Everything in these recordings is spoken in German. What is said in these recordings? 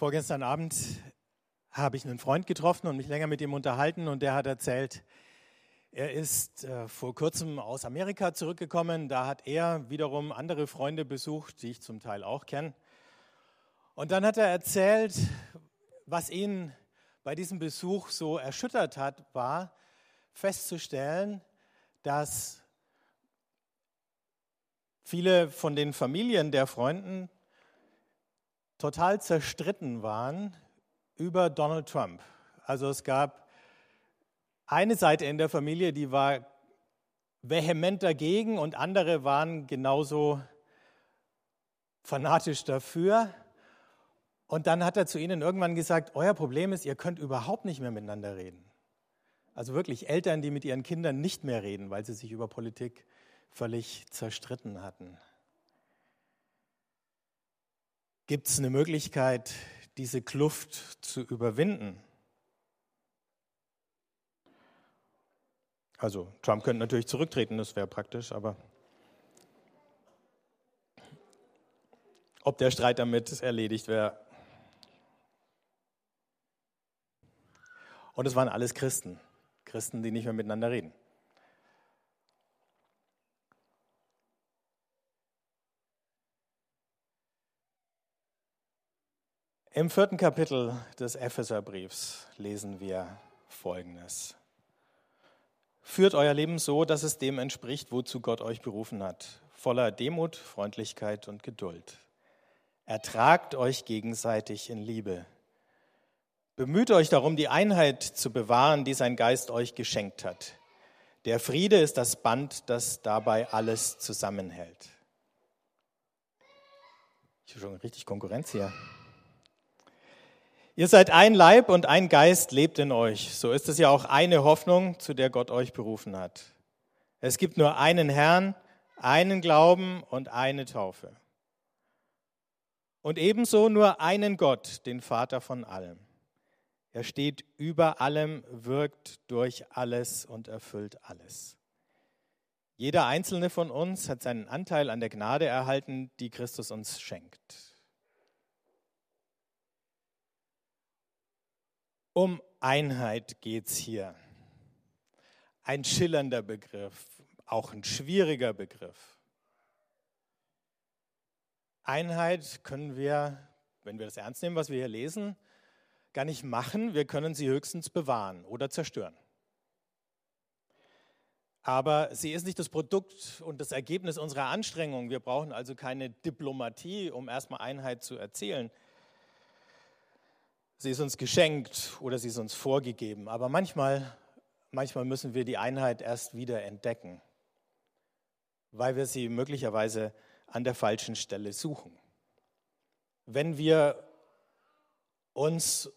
Vorgestern Abend habe ich einen Freund getroffen und mich länger mit ihm unterhalten und der hat erzählt, er ist äh, vor kurzem aus Amerika zurückgekommen. Da hat er wiederum andere Freunde besucht, die ich zum Teil auch kenne. Und dann hat er erzählt, was ihn bei diesem Besuch so erschüttert hat, war festzustellen, dass viele von den Familien der Freunden total zerstritten waren über Donald Trump. Also es gab eine Seite in der Familie, die war vehement dagegen und andere waren genauso fanatisch dafür. Und dann hat er zu ihnen irgendwann gesagt, euer Problem ist, ihr könnt überhaupt nicht mehr miteinander reden. Also wirklich Eltern, die mit ihren Kindern nicht mehr reden, weil sie sich über Politik völlig zerstritten hatten. Gibt es eine Möglichkeit, diese Kluft zu überwinden? Also Trump könnte natürlich zurücktreten, das wäre praktisch, aber ob der Streit damit erledigt wäre. Und es waren alles Christen, Christen, die nicht mehr miteinander reden. Im vierten Kapitel des Epheserbriefs lesen wir Folgendes. Führt euer Leben so, dass es dem entspricht, wozu Gott euch berufen hat, voller Demut, Freundlichkeit und Geduld. Ertragt euch gegenseitig in Liebe. Bemüht euch darum, die Einheit zu bewahren, die sein Geist euch geschenkt hat. Der Friede ist das Band, das dabei alles zusammenhält. Ich habe schon richtig Konkurrenz hier. Ihr seid ein Leib und ein Geist lebt in euch. So ist es ja auch eine Hoffnung, zu der Gott euch berufen hat. Es gibt nur einen Herrn, einen Glauben und eine Taufe. Und ebenso nur einen Gott, den Vater von allem. Er steht über allem, wirkt durch alles und erfüllt alles. Jeder einzelne von uns hat seinen Anteil an der Gnade erhalten, die Christus uns schenkt. Um Einheit geht es hier. Ein schillernder Begriff, auch ein schwieriger Begriff. Einheit können wir, wenn wir das ernst nehmen, was wir hier lesen, gar nicht machen. Wir können sie höchstens bewahren oder zerstören. Aber sie ist nicht das Produkt und das Ergebnis unserer Anstrengungen. Wir brauchen also keine Diplomatie, um erstmal Einheit zu erzielen. Sie ist uns geschenkt oder sie ist uns vorgegeben. Aber manchmal, manchmal müssen wir die Einheit erst wieder entdecken, weil wir sie möglicherweise an der falschen Stelle suchen. Wenn wir uns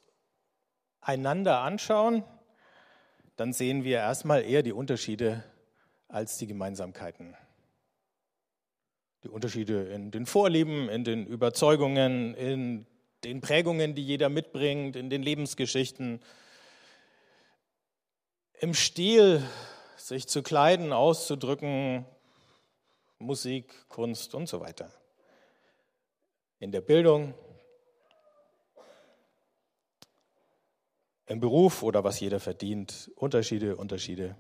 einander anschauen, dann sehen wir erstmal eher die Unterschiede als die Gemeinsamkeiten. Die Unterschiede in den Vorlieben, in den Überzeugungen, in den Prägungen, die jeder mitbringt, in den Lebensgeschichten, im Stil, sich zu kleiden, auszudrücken, Musik, Kunst und so weiter. In der Bildung, im Beruf oder was jeder verdient. Unterschiede, Unterschiede,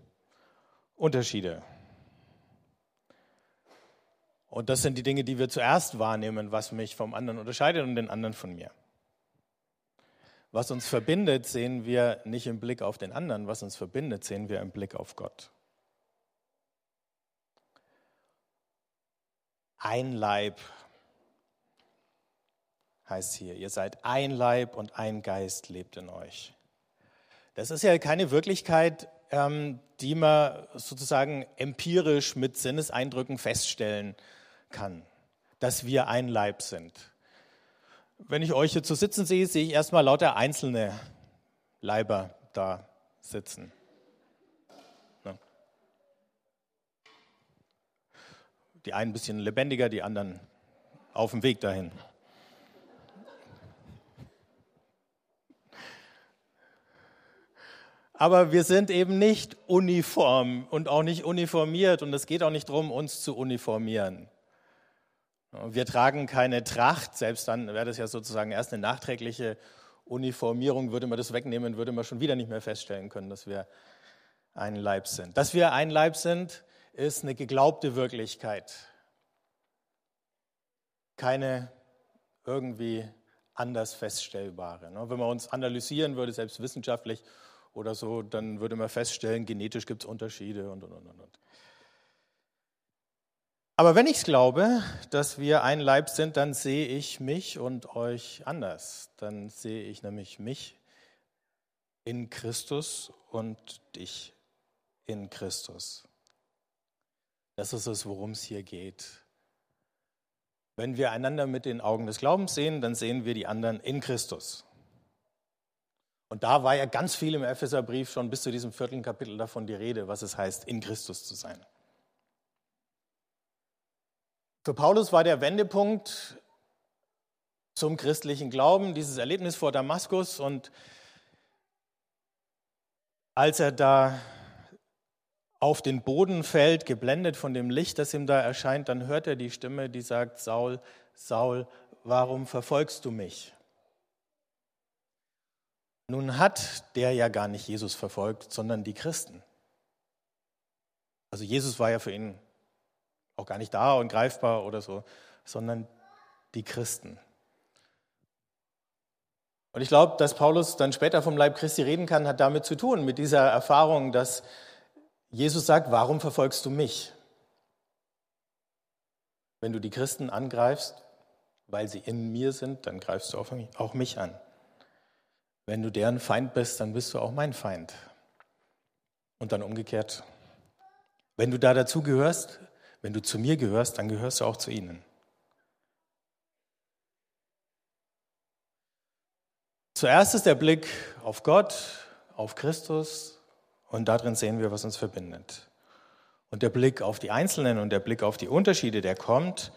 Unterschiede. Und das sind die Dinge, die wir zuerst wahrnehmen, was mich vom anderen unterscheidet und den anderen von mir. Was uns verbindet, sehen wir nicht im Blick auf den anderen, was uns verbindet, sehen wir im Blick auf Gott. Ein Leib heißt hier, ihr seid ein Leib und ein Geist lebt in euch. Das ist ja keine Wirklichkeit, ähm, die man sozusagen empirisch mit Sinneseindrücken feststellen kann, dass wir ein Leib sind. Wenn ich euch hier zu sitzen sehe, sehe ich erstmal lauter einzelne Leiber da sitzen. Ne? Die einen ein bisschen lebendiger, die anderen auf dem Weg dahin. Aber wir sind eben nicht uniform und auch nicht uniformiert und es geht auch nicht darum, uns zu uniformieren. Wir tragen keine Tracht, selbst dann wäre das ja sozusagen erst eine nachträgliche Uniformierung. Würde man das wegnehmen, würde man schon wieder nicht mehr feststellen können, dass wir ein Leib sind. Dass wir ein Leib sind, ist eine geglaubte Wirklichkeit. Keine irgendwie anders feststellbare. Ne? Wenn man uns analysieren würde, selbst wissenschaftlich oder so, dann würde man feststellen, genetisch gibt es Unterschiede und, und, und, und. Aber wenn ich glaube, dass wir ein Leib sind, dann sehe ich mich und euch anders. Dann sehe ich nämlich mich in Christus und dich in Christus. Das ist es, worum es hier geht. Wenn wir einander mit den Augen des Glaubens sehen, dann sehen wir die anderen in Christus. Und da war ja ganz viel im Epheserbrief schon bis zu diesem vierten Kapitel davon die Rede, was es heißt, in Christus zu sein. Für Paulus war der Wendepunkt zum christlichen Glauben dieses Erlebnis vor Damaskus und als er da auf den Boden fällt, geblendet von dem Licht, das ihm da erscheint, dann hört er die Stimme, die sagt, Saul, Saul, warum verfolgst du mich? Nun hat der ja gar nicht Jesus verfolgt, sondern die Christen. Also Jesus war ja für ihn auch gar nicht da und greifbar oder so, sondern die Christen. Und ich glaube, dass Paulus dann später vom Leib Christi reden kann, hat damit zu tun, mit dieser Erfahrung, dass Jesus sagt, warum verfolgst du mich? Wenn du die Christen angreifst, weil sie in mir sind, dann greifst du auch mich an. Wenn du deren Feind bist, dann bist du auch mein Feind. Und dann umgekehrt. Wenn du da dazu gehörst, wenn du zu mir gehörst, dann gehörst du auch zu ihnen. Zuerst ist der Blick auf Gott, auf Christus und darin sehen wir, was uns verbindet. Und der Blick auf die Einzelnen und der Blick auf die Unterschiede, der kommt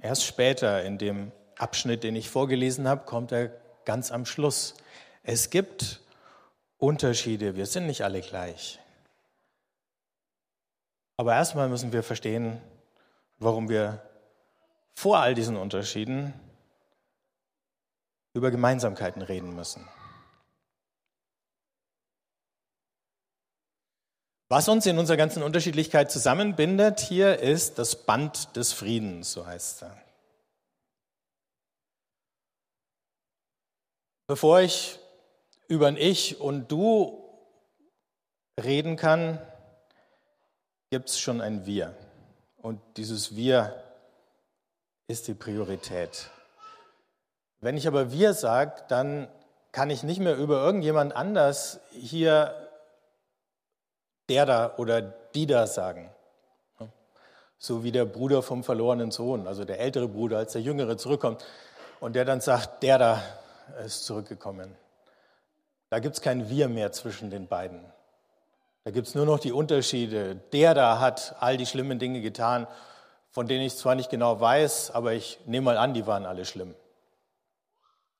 erst später in dem Abschnitt, den ich vorgelesen habe, kommt er ganz am Schluss. Es gibt Unterschiede, wir sind nicht alle gleich. Aber erstmal müssen wir verstehen, warum wir vor all diesen Unterschieden über Gemeinsamkeiten reden müssen. Was uns in unserer ganzen Unterschiedlichkeit zusammenbindet hier ist das Band des Friedens, so heißt es. Bevor ich über ein Ich und Du reden kann, gibt es schon ein Wir. Und dieses Wir ist die Priorität. Wenn ich aber wir sage, dann kann ich nicht mehr über irgendjemand anders hier der da oder die da sagen. So wie der Bruder vom verlorenen Sohn, also der ältere Bruder, als der jüngere zurückkommt und der dann sagt, der da ist zurückgekommen. Da gibt es kein Wir mehr zwischen den beiden. Da gibt es nur noch die Unterschiede. Der da hat all die schlimmen Dinge getan, von denen ich zwar nicht genau weiß, aber ich nehme mal an, die waren alle schlimm.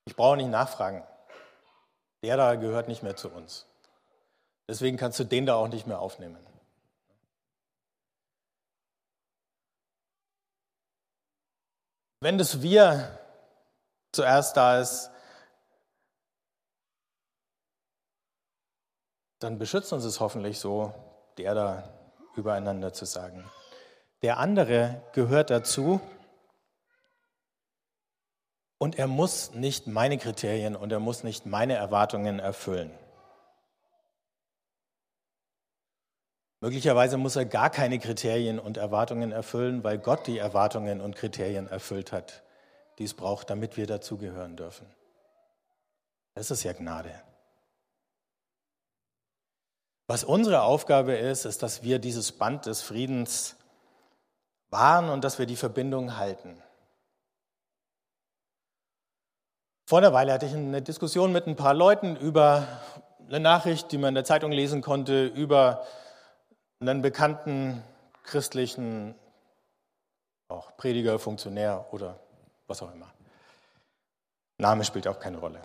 Ich brauche nicht nachfragen. Der da gehört nicht mehr zu uns. Deswegen kannst du den da auch nicht mehr aufnehmen. Wenn das Wir zuerst da ist, dann beschützt uns es hoffentlich so, der da übereinander zu sagen. Der andere gehört dazu und er muss nicht meine Kriterien und er muss nicht meine Erwartungen erfüllen. Möglicherweise muss er gar keine Kriterien und Erwartungen erfüllen, weil Gott die Erwartungen und Kriterien erfüllt hat, die es braucht, damit wir dazugehören dürfen. Das ist ja Gnade. Was unsere Aufgabe ist, ist, dass wir dieses Band des Friedens wahren und dass wir die Verbindung halten. Vor einer Weile hatte ich eine Diskussion mit ein paar Leuten über eine Nachricht, die man in der Zeitung lesen konnte, über einen bekannten christlichen auch Prediger, Funktionär oder was auch immer. Name spielt auch keine Rolle.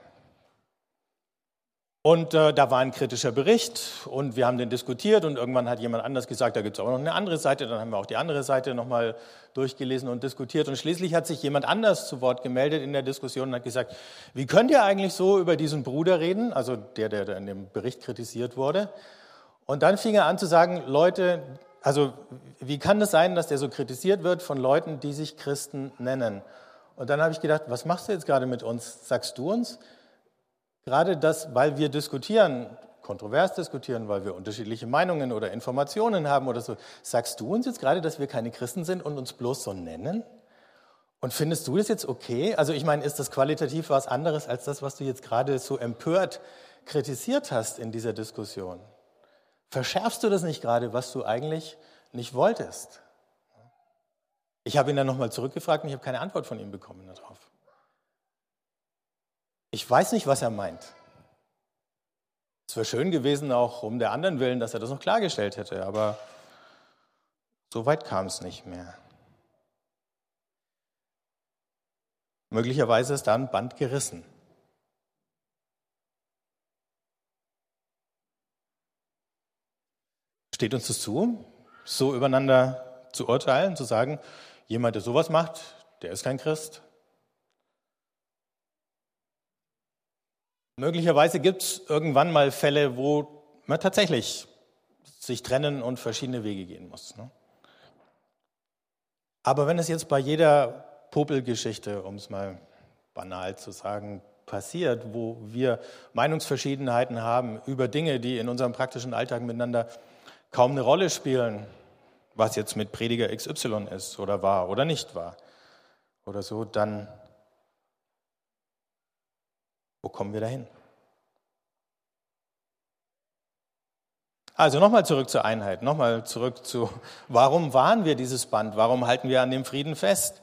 Und äh, da war ein kritischer Bericht und wir haben den diskutiert und irgendwann hat jemand anders gesagt, da gibt es auch noch eine andere Seite. Dann haben wir auch die andere Seite nochmal durchgelesen und diskutiert. Und schließlich hat sich jemand anders zu Wort gemeldet in der Diskussion und hat gesagt, wie könnt ihr eigentlich so über diesen Bruder reden, also der, der in dem Bericht kritisiert wurde. Und dann fing er an zu sagen, Leute, also wie kann das sein, dass der so kritisiert wird von Leuten, die sich Christen nennen? Und dann habe ich gedacht, was machst du jetzt gerade mit uns? Sagst du uns, Gerade das, weil wir diskutieren, kontrovers diskutieren, weil wir unterschiedliche Meinungen oder Informationen haben oder so. Sagst du uns jetzt gerade, dass wir keine Christen sind und uns bloß so nennen? Und findest du das jetzt okay? Also ich meine, ist das qualitativ was anderes als das, was du jetzt gerade so empört kritisiert hast in dieser Diskussion? Verschärfst du das nicht gerade, was du eigentlich nicht wolltest? Ich habe ihn dann nochmal zurückgefragt und ich habe keine Antwort von ihm bekommen darauf. Ich weiß nicht, was er meint. Es wäre schön gewesen, auch um der anderen Willen, dass er das noch klargestellt hätte, aber so weit kam es nicht mehr. Möglicherweise ist da ein Band gerissen. Steht uns das zu, so übereinander zu urteilen, zu sagen, jemand, der sowas macht, der ist kein Christ? Möglicherweise gibt es irgendwann mal Fälle, wo man tatsächlich sich trennen und verschiedene Wege gehen muss. Ne? Aber wenn es jetzt bei jeder Popelgeschichte, um es mal banal zu sagen, passiert, wo wir Meinungsverschiedenheiten haben über Dinge, die in unserem praktischen Alltag miteinander kaum eine Rolle spielen, was jetzt mit Prediger XY ist oder war oder nicht war oder so, dann wo kommen wir dahin? Also nochmal zurück zur Einheit, nochmal zurück zu, warum wahren wir dieses Band? Warum halten wir an dem Frieden fest?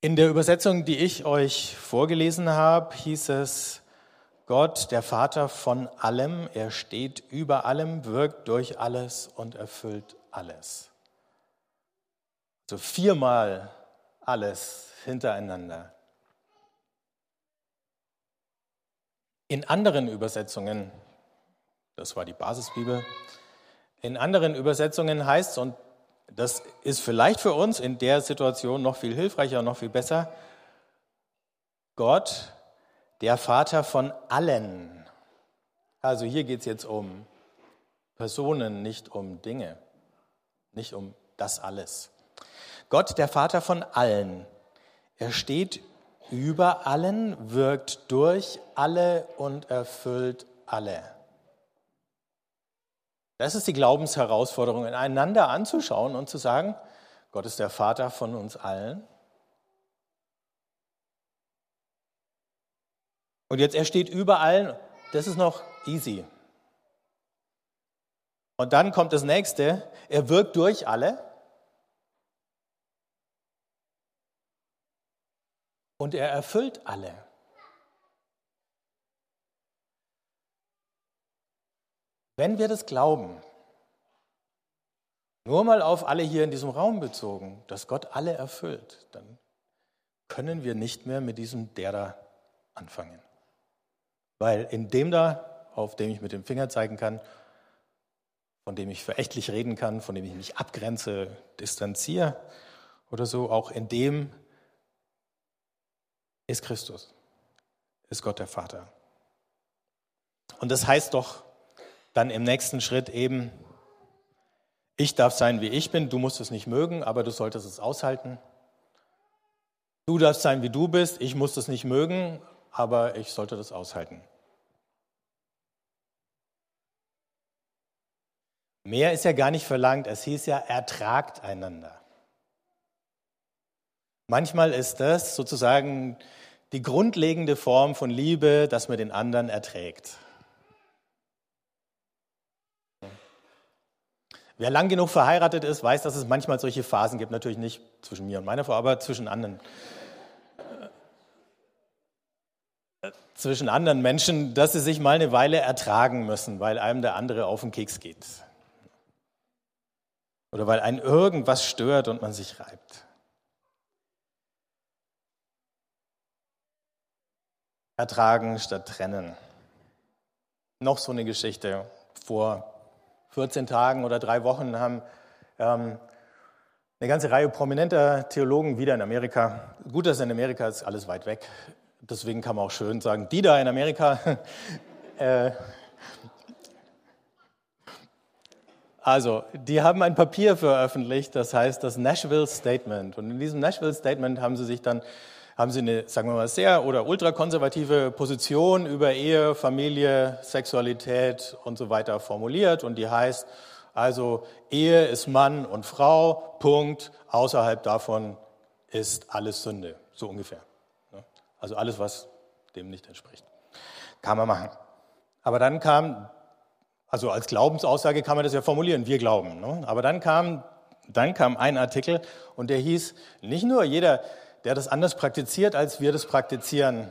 In der Übersetzung, die ich euch vorgelesen habe, hieß es, Gott, der Vater von allem, er steht über allem, wirkt durch alles und erfüllt alles. So viermal alles hintereinander. In anderen Übersetzungen, das war die Basisbibel, in anderen Übersetzungen heißt es, und das ist vielleicht für uns in der Situation noch viel hilfreicher und noch viel besser, Gott, der Vater von allen. Also hier geht es jetzt um Personen, nicht um Dinge, nicht um das alles. Gott, der Vater von allen. Er steht über allen, wirkt durch alle und erfüllt alle. Das ist die Glaubensherausforderung, einander anzuschauen und zu sagen, Gott ist der Vater von uns allen. Und jetzt, er steht über allen, das ist noch easy. Und dann kommt das nächste, er wirkt durch alle. Und er erfüllt alle. Wenn wir das glauben, nur mal auf alle hier in diesem Raum bezogen, dass Gott alle erfüllt, dann können wir nicht mehr mit diesem der da anfangen. Weil in dem da, auf dem ich mit dem Finger zeigen kann, von dem ich verächtlich reden kann, von dem ich mich abgrenze, distanziere oder so, auch in dem ist Christus, ist Gott der Vater. Und das heißt doch dann im nächsten Schritt eben, ich darf sein, wie ich bin, du musst es nicht mögen, aber du solltest es aushalten. Du darfst sein, wie du bist, ich muss es nicht mögen, aber ich sollte das aushalten. Mehr ist ja gar nicht verlangt, es hieß ja, ertragt einander. Manchmal ist das sozusagen die grundlegende Form von Liebe, dass man den anderen erträgt. Wer lang genug verheiratet ist, weiß, dass es manchmal solche Phasen gibt. Natürlich nicht zwischen mir und meiner Frau, aber zwischen anderen. Zwischen anderen Menschen, dass sie sich mal eine Weile ertragen müssen, weil einem der andere auf den Keks geht. Oder weil einen irgendwas stört und man sich reibt. Ertragen statt trennen. Noch so eine Geschichte. Vor 14 Tagen oder drei Wochen haben ähm, eine ganze Reihe prominenter Theologen wieder in Amerika. Gut, dass in Amerika ist alles weit weg. Deswegen kann man auch schön sagen, die da in Amerika. äh, also, die haben ein Papier veröffentlicht, das heißt das Nashville Statement. Und in diesem Nashville Statement haben sie sich dann haben sie eine, sagen wir mal, sehr oder ultrakonservative Position über Ehe, Familie, Sexualität und so weiter formuliert. Und die heißt, also Ehe ist Mann und Frau, Punkt. Außerhalb davon ist alles Sünde, so ungefähr. Also alles, was dem nicht entspricht. Kann man machen. Aber dann kam, also als Glaubensaussage kann man das ja formulieren, wir glauben. Ne? Aber dann kam, dann kam ein Artikel und der hieß, nicht nur jeder, der das anders praktiziert, als wir das praktizieren.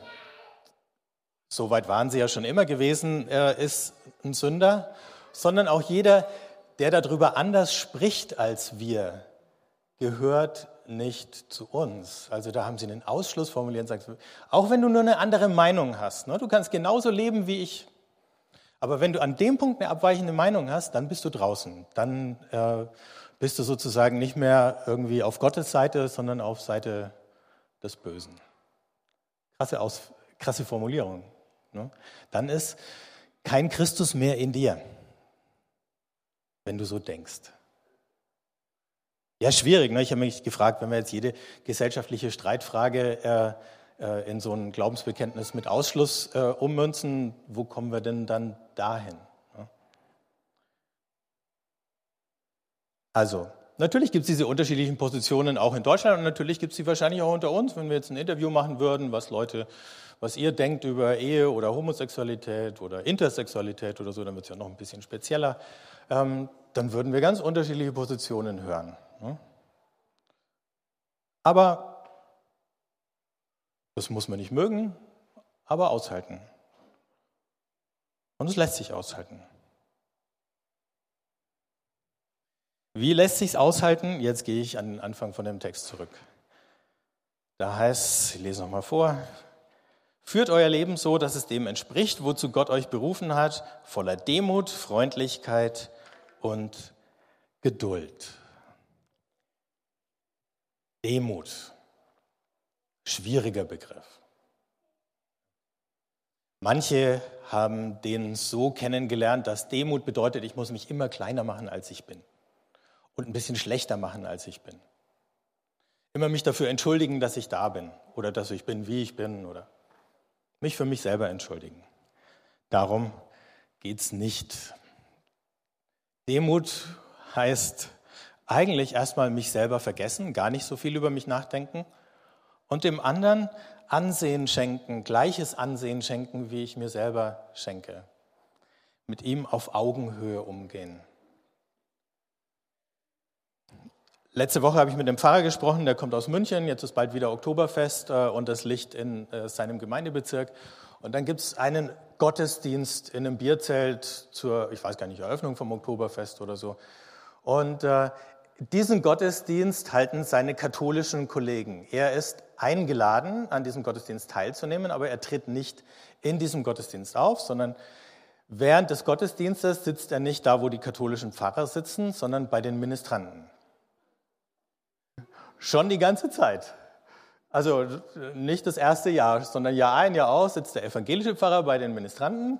So weit waren sie ja schon immer gewesen, ist ein Sünder, sondern auch jeder, der darüber anders spricht als wir, gehört nicht zu uns. Also da haben sie einen Ausschluss formuliert und sagen, auch wenn du nur eine andere Meinung hast, ne, du kannst genauso leben wie ich, aber wenn du an dem Punkt eine abweichende Meinung hast, dann bist du draußen. Dann äh, bist du sozusagen nicht mehr irgendwie auf Gottes Seite, sondern auf Seite des Bösen. Krasse, Aus, krasse Formulierung. Ne? Dann ist kein Christus mehr in dir, wenn du so denkst. Ja, schwierig. Ne? Ich habe mich gefragt, wenn wir jetzt jede gesellschaftliche Streitfrage äh, äh, in so ein Glaubensbekenntnis mit Ausschluss äh, ummünzen, wo kommen wir denn dann dahin? Ne? Also, Natürlich gibt es diese unterschiedlichen Positionen auch in Deutschland und natürlich gibt es sie wahrscheinlich auch unter uns, wenn wir jetzt ein Interview machen würden, was Leute, was ihr denkt über Ehe oder Homosexualität oder Intersexualität oder so, dann wird es ja noch ein bisschen spezieller. Ähm, dann würden wir ganz unterschiedliche Positionen hören. Ne? Aber das muss man nicht mögen, aber aushalten. Und es lässt sich aushalten. Wie lässt sich's aushalten? Jetzt gehe ich an den Anfang von dem Text zurück. Da heißt, ich lese nochmal vor, führt euer Leben so, dass es dem entspricht, wozu Gott euch berufen hat, voller Demut, Freundlichkeit und Geduld. Demut, schwieriger Begriff. Manche haben den so kennengelernt, dass Demut bedeutet, ich muss mich immer kleiner machen, als ich bin und ein bisschen schlechter machen, als ich bin. Immer mich dafür entschuldigen, dass ich da bin oder dass ich bin, wie ich bin oder mich für mich selber entschuldigen. Darum geht es nicht. Demut heißt eigentlich erstmal mich selber vergessen, gar nicht so viel über mich nachdenken und dem anderen Ansehen schenken, gleiches Ansehen schenken, wie ich mir selber schenke. Mit ihm auf Augenhöhe umgehen. Letzte Woche habe ich mit dem Pfarrer gesprochen, der kommt aus München, jetzt ist bald wieder Oktoberfest äh, und das Licht in äh, seinem Gemeindebezirk. Und dann gibt es einen Gottesdienst in einem Bierzelt zur, ich weiß gar nicht, Eröffnung vom Oktoberfest oder so. Und äh, diesen Gottesdienst halten seine katholischen Kollegen. Er ist eingeladen, an diesem Gottesdienst teilzunehmen, aber er tritt nicht in diesem Gottesdienst auf, sondern während des Gottesdienstes sitzt er nicht da, wo die katholischen Pfarrer sitzen, sondern bei den Ministranten. Schon die ganze Zeit. Also nicht das erste Jahr, sondern Jahr ein, Jahr aus sitzt der evangelische Pfarrer bei den Ministranten.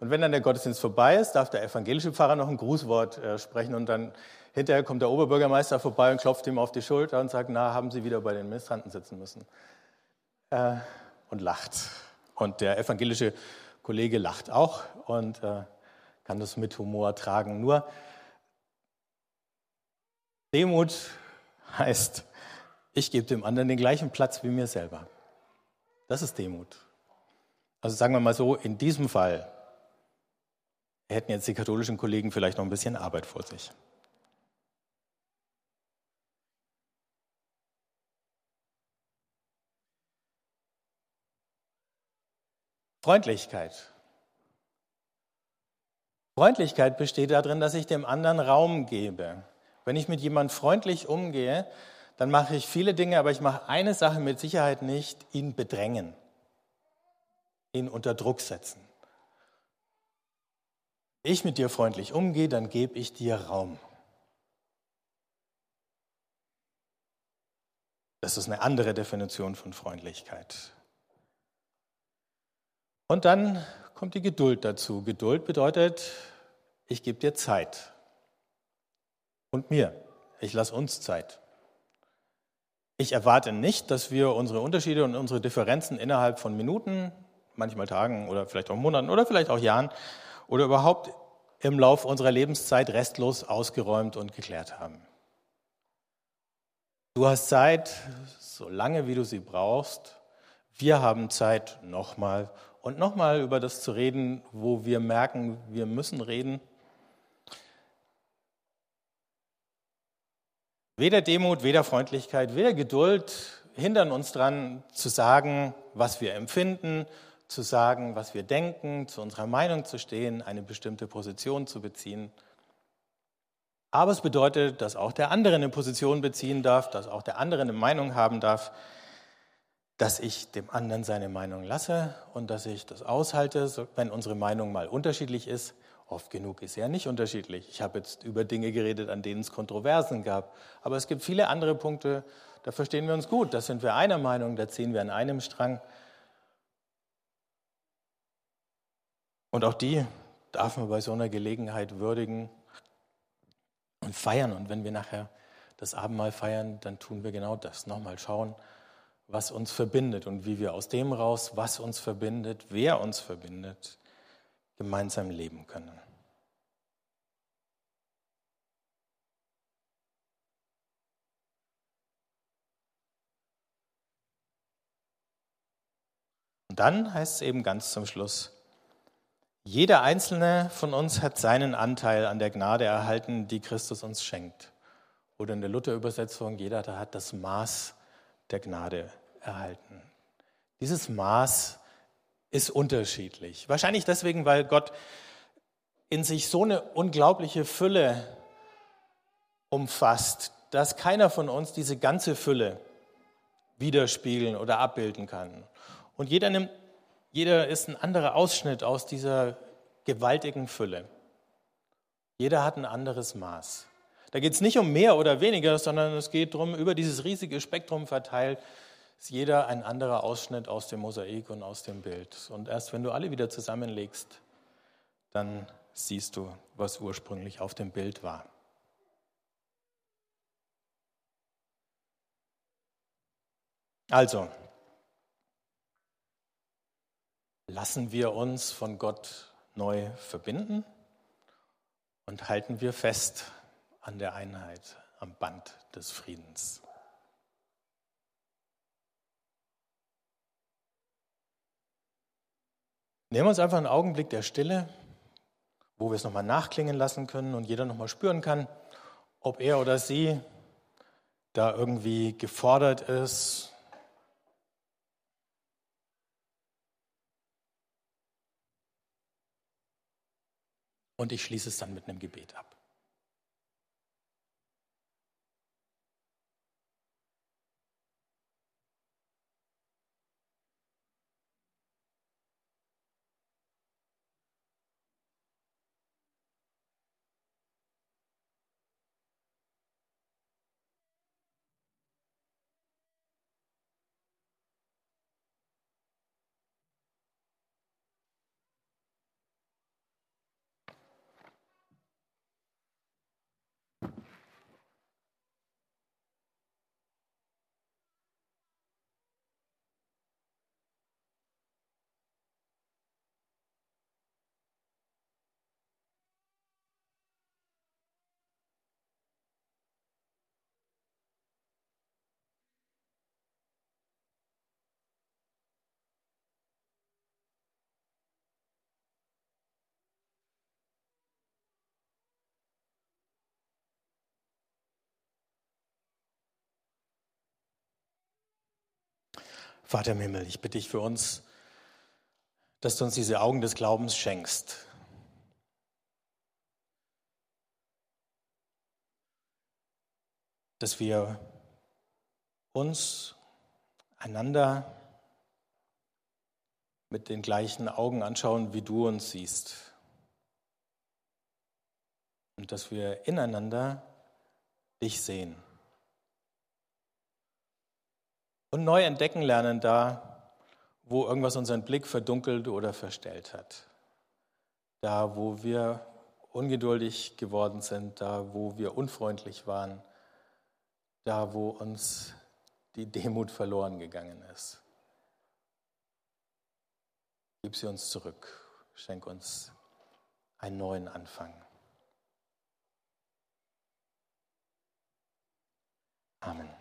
Und wenn dann der Gottesdienst vorbei ist, darf der evangelische Pfarrer noch ein Grußwort äh, sprechen. Und dann hinterher kommt der Oberbürgermeister vorbei und klopft ihm auf die Schulter und sagt, na, haben Sie wieder bei den Ministranten sitzen müssen. Äh, und lacht. Und der evangelische Kollege lacht auch und äh, kann das mit Humor tragen. Nur Demut heißt, ich gebe dem anderen den gleichen Platz wie mir selber. Das ist Demut. Also sagen wir mal so, in diesem Fall hätten jetzt die katholischen Kollegen vielleicht noch ein bisschen Arbeit vor sich. Freundlichkeit. Freundlichkeit besteht darin, dass ich dem anderen Raum gebe. Wenn ich mit jemandem freundlich umgehe, dann mache ich viele Dinge, aber ich mache eine Sache mit Sicherheit nicht, ihn bedrängen. ihn unter Druck setzen. Ich mit dir freundlich umgehe, dann gebe ich dir Raum. Das ist eine andere Definition von Freundlichkeit. Und dann kommt die Geduld dazu. Geduld bedeutet, ich gebe dir Zeit. Und mir. Ich lasse uns Zeit. Ich erwarte nicht, dass wir unsere Unterschiede und unsere Differenzen innerhalb von Minuten, manchmal Tagen oder vielleicht auch Monaten oder vielleicht auch Jahren oder überhaupt im Lauf unserer Lebenszeit restlos ausgeräumt und geklärt haben. Du hast Zeit, so lange wie du sie brauchst. Wir haben Zeit, nochmal und nochmal über das zu reden, wo wir merken, wir müssen reden. Weder Demut, weder Freundlichkeit, weder Geduld hindern uns daran zu sagen, was wir empfinden, zu sagen, was wir denken, zu unserer Meinung zu stehen, eine bestimmte Position zu beziehen. Aber es bedeutet, dass auch der andere eine Position beziehen darf, dass auch der andere eine Meinung haben darf, dass ich dem anderen seine Meinung lasse und dass ich das aushalte, wenn unsere Meinung mal unterschiedlich ist, Oft genug ist er nicht unterschiedlich. Ich habe jetzt über Dinge geredet, an denen es Kontroversen gab. Aber es gibt viele andere Punkte, da verstehen wir uns gut. Da sind wir einer Meinung, da ziehen wir an einem Strang. Und auch die darf man bei so einer Gelegenheit würdigen und feiern. Und wenn wir nachher das Abendmahl feiern, dann tun wir genau das. Nochmal schauen, was uns verbindet und wie wir aus dem raus, was uns verbindet, wer uns verbindet, gemeinsam leben können. Und dann heißt es eben ganz zum Schluss, jeder einzelne von uns hat seinen Anteil an der Gnade erhalten, die Christus uns schenkt. Oder in der Luther-Übersetzung, jeder hat das Maß der Gnade erhalten. Dieses Maß ist unterschiedlich. Wahrscheinlich deswegen, weil Gott in sich so eine unglaubliche Fülle umfasst, dass keiner von uns diese ganze Fülle widerspiegeln oder abbilden kann. Und jeder, nimmt, jeder ist ein anderer Ausschnitt aus dieser gewaltigen Fülle. Jeder hat ein anderes Maß. Da geht es nicht um mehr oder weniger, sondern es geht darum, über dieses riesige Spektrum verteilt, ist jeder ein anderer Ausschnitt aus dem Mosaik und aus dem Bild. Und erst wenn du alle wieder zusammenlegst, dann siehst du, was ursprünglich auf dem Bild war. Also, lassen wir uns von Gott neu verbinden und halten wir fest an der Einheit, am Band des Friedens. Nehmen wir uns einfach einen Augenblick der Stille, wo wir es nochmal nachklingen lassen können und jeder nochmal spüren kann, ob er oder sie da irgendwie gefordert ist. Und ich schließe es dann mit einem Gebet ab. Vater im Himmel, ich bitte dich für uns, dass du uns diese Augen des Glaubens schenkst. Dass wir uns, einander mit den gleichen Augen anschauen, wie du uns siehst. Und dass wir ineinander dich sehen. Und neu entdecken lernen da, wo irgendwas unseren Blick verdunkelt oder verstellt hat. Da, wo wir ungeduldig geworden sind, da, wo wir unfreundlich waren, da, wo uns die Demut verloren gegangen ist. Gib sie uns zurück. Schenk uns einen neuen Anfang. Amen.